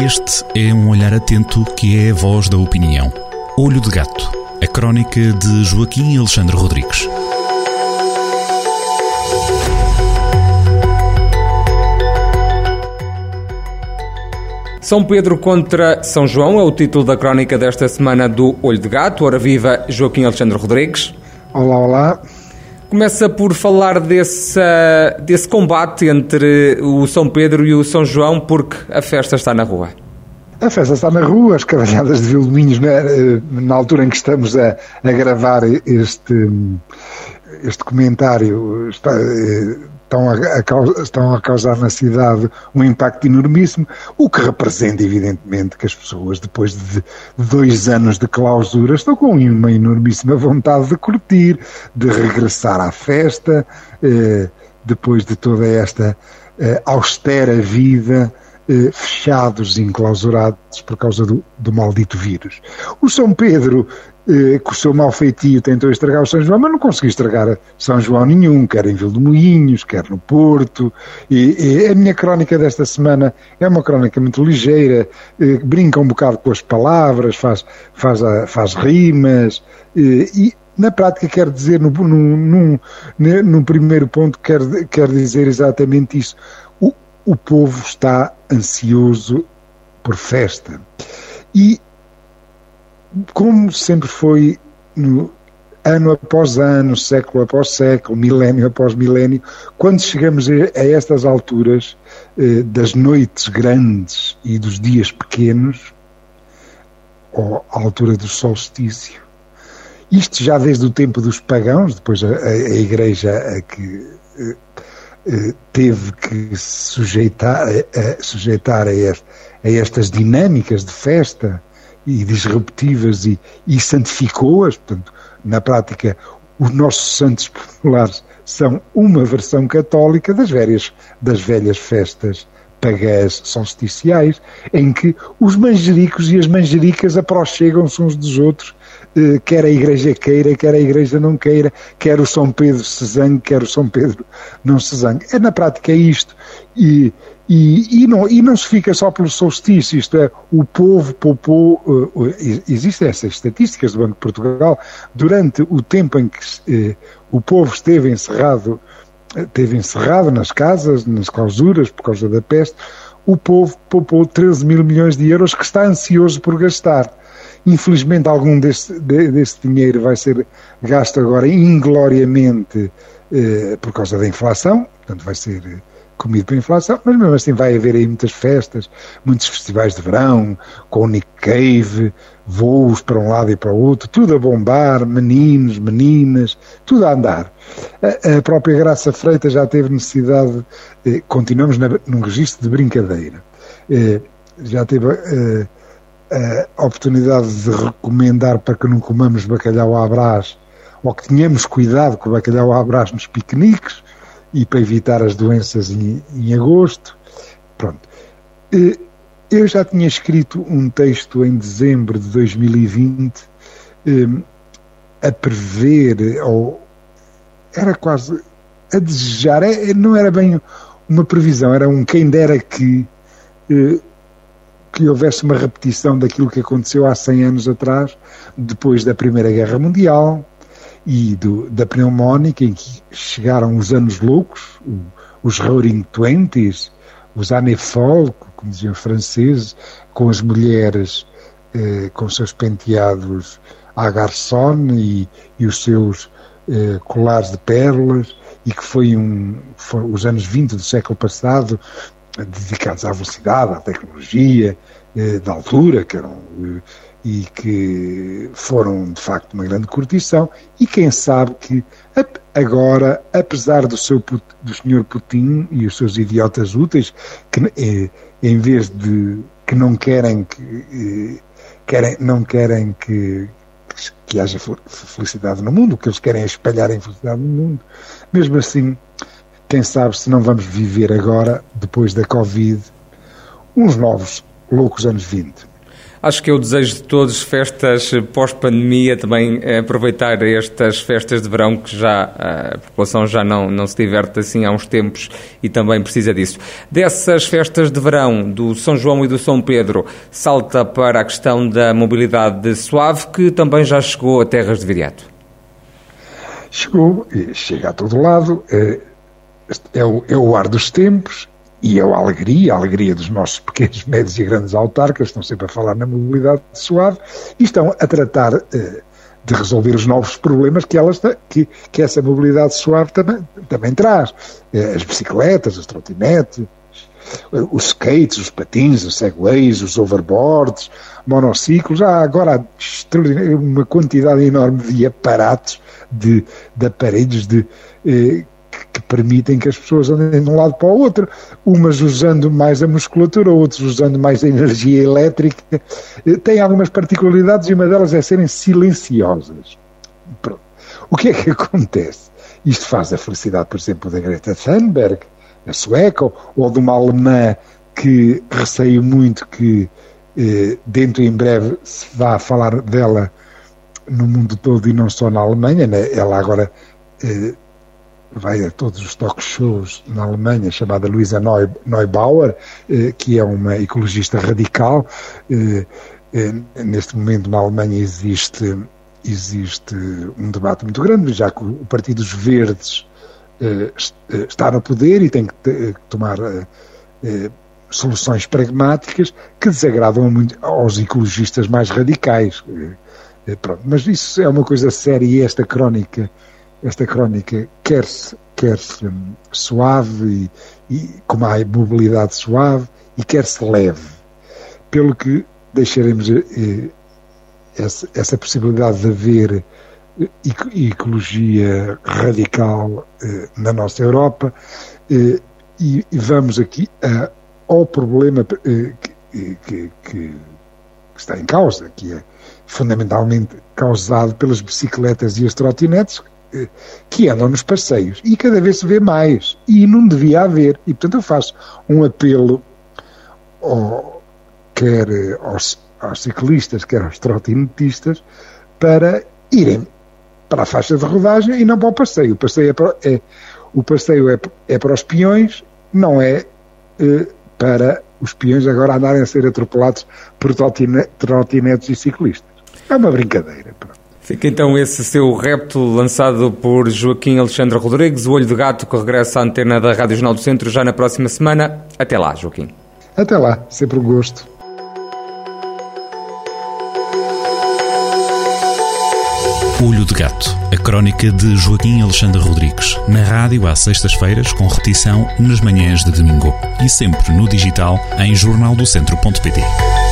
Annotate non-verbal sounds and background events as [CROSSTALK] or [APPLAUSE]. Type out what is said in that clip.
Este é um olhar atento que é a voz da opinião. Olho de Gato, a crónica de Joaquim Alexandre Rodrigues. São Pedro contra São João é o título da crónica desta semana do Olho de Gato. Ora viva Joaquim Alexandre Rodrigues. Olá, olá. Começa por falar desse, desse combate entre o São Pedro e o São João, porque a festa está na rua. A festa está na rua, as cavalhadas de Vilminhos, na, né, na altura em que estamos a, a gravar este, este comentário, está, eh, estão a, a, estão a causar na cidade um impacto enormíssimo, o que representa, evidentemente, que as pessoas, depois de dois anos de clausura, estão com uma enormíssima vontade de curtir, de regressar à festa, eh, depois de toda esta eh, austera vida. Eh, fechados, enclausurados por causa do, do maldito vírus. O São Pedro eh, com o seu mau feitio tentou estragar o São João, mas não conseguiu estragar São João nenhum, quer em Vilmoinhos, quer no Porto. E, e, a minha crónica desta semana é uma crónica muito ligeira, eh, brinca um bocado com as palavras, faz, faz, faz rimas eh, e na prática quer dizer, no, no, no, no, primeiro ponto, quer, quer dizer exatamente isso. O, o povo está ansioso por festa. E como sempre foi no ano após ano, século após século, milénio após milénio, quando chegamos a estas alturas eh, das noites grandes e dos dias pequenos, ou à altura do solstício, isto já desde o tempo dos pagãos, depois a, a, Igreja a que eh, eh, teve que sujeitar, a, sujeitar a, este, a estas dinâmicas de festa, e disruptivas e, e santificou-as. Portanto, na prática, os nossos santos populares são uma versão católica das velhas, das velhas festas pagãs solsticiais, em que os manjericos e as manjericas aproximam-se uns dos outros, eh, quer a igreja queira, quer a igreja não queira, quer o São Pedro se zangue, quer o São Pedro não se zangue. É, na prática é isto. E, e, e, não, e não se fica só pelo solstício, isto é, o povo poupou, uh, existem essas estatísticas do Banco de Portugal, durante o tempo em que uh, o povo esteve encerrado, esteve encerrado nas casas, nas clausuras, por causa da peste, o povo poupou 13 mil milhões de euros que está ansioso por gastar. Infelizmente, algum desse, desse dinheiro vai ser gasto agora ingloriamente uh, por causa da inflação, portanto, vai ser comido pela inflação, mas mesmo assim vai haver aí muitas festas, muitos festivais de verão, com o Nick Cave, voos para um lado e para o outro, tudo a bombar, meninos, meninas, tudo a andar. A, a própria Graça Freitas já teve necessidade, eh, continuamos na, num registro de brincadeira, eh, já teve eh, a oportunidade de recomendar para que não comamos bacalhau à brás, ou que tenhamos cuidado com o bacalhau à brás nos piqueniques, e para evitar as doenças em, em agosto. Pronto. Eu já tinha escrito um texto em dezembro de 2020 hum, a prever, ou era quase a desejar, é, não era bem uma previsão, era um quem dera que, eh, que houvesse uma repetição daquilo que aconteceu há 100 anos atrás, depois da Primeira Guerra Mundial, e do, da pneumónica, em que chegaram os anos loucos, o, os Roaring Twenties, os Années Folles, como diziam os franceses, com as mulheres eh, com seus penteados à garçon e, e os seus eh, colares de pérolas, e que foi um, foi os anos 20 do século passado, dedicados à velocidade, à tecnologia, eh, da altura, que eram eh, e que foram de facto uma grande curtição e quem sabe que agora, apesar do seu do senhor Putin e os seus idiotas úteis que eh, em vez de que não querem que eh, querem não querem que que haja felicidade no mundo, o que eles querem é espalhar a infelicidade no mundo. Mesmo assim, quem sabe se não vamos viver agora, depois da Covid, uns novos loucos anos 20. Acho que é o desejo de todos, festas pós-pandemia, também é aproveitar estas festas de verão que já a população já não, não se diverte assim há uns tempos e também precisa disso. Dessas festas de verão do São João e do São Pedro, salta para a questão da mobilidade suave, que também já chegou a terras de Viriato. Chegou, chega a todo lado, é, é, o, é o ar dos tempos, e é a alegria, a alegria dos nossos pequenos, [LAUGHS] médios e grandes autarcas, estão sempre a falar na mobilidade suave e estão a tratar uh, de resolver os novos problemas que, elas, que, que essa mobilidade suave também, também traz. Uh, as bicicletas, as trotinetes, os skates, os patins, os segways, os overboards, monociclos, há agora uma quantidade enorme de aparatos, de, de aparelhos, de que permitem que as pessoas andem de um lado para o outro, umas usando mais a musculatura, outros usando mais a energia elétrica. Eh, tem algumas particularidades e uma delas é serem silenciosas. Pronto. O que é que [LAUGHS] acontece? Isto faz a felicidade, por exemplo, da Greta Thunberg, a sueca, ou de uma alemã que receio muito que eh, dentro em breve se vá falar dela no mundo todo e não só na Alemanha. Né? Ela agora eh, vai a todos os talk shows na Alemanha, chamada Luisa Neubauer, eh, que é uma ecologista radical. Eh, eh, neste momento na Alemanha existe, existe um debate muito grande, já que o Partido dos Verdes está no poder e tem que tomar soluções pragmáticas que desagradam muito aos ecologistas mais radicais. Pronto, mas isso é uma coisa séria e esta crónica esta crónica quer-se quer suave e, e com uma mobilidade suave e quer-se leve, pelo que deixaremos eh, essa, essa, possibilidade de haver eh, ecologia radical eh, na nossa Europa eh, e, vamos aqui ao problema eh, que, que, que, está em causa, que é fundamentalmente causado pelas bicicletas e as trotinetes, que andam nos passeios e cada vez se vê mais. E não devia haver. E portanto eu faço um apelo ao, quer aos, aos ciclistas quer aos trotinetistas para irem para a faixa de rodagem e não para o passeio. O passeio é para, é, o passeio é, é para os peões não é, é para os peões agora andarem a ser atropelados por trotinetes e ciclistas. É uma brincadeira pronto. Fica então esse seu repto lançado por Joaquim Alexandre Rodrigues, o Olho de Gato, que regressa à antena da Rádio Jornal do Centro já na próxima semana. Até lá, Joaquim. Até lá, sempre um gosto. Olho de Gato, a crónica de Joaquim Alexandre Rodrigues, na rádio às sextas-feiras, com repetição nas manhãs de domingo e sempre no digital em jornaldocentro.pt.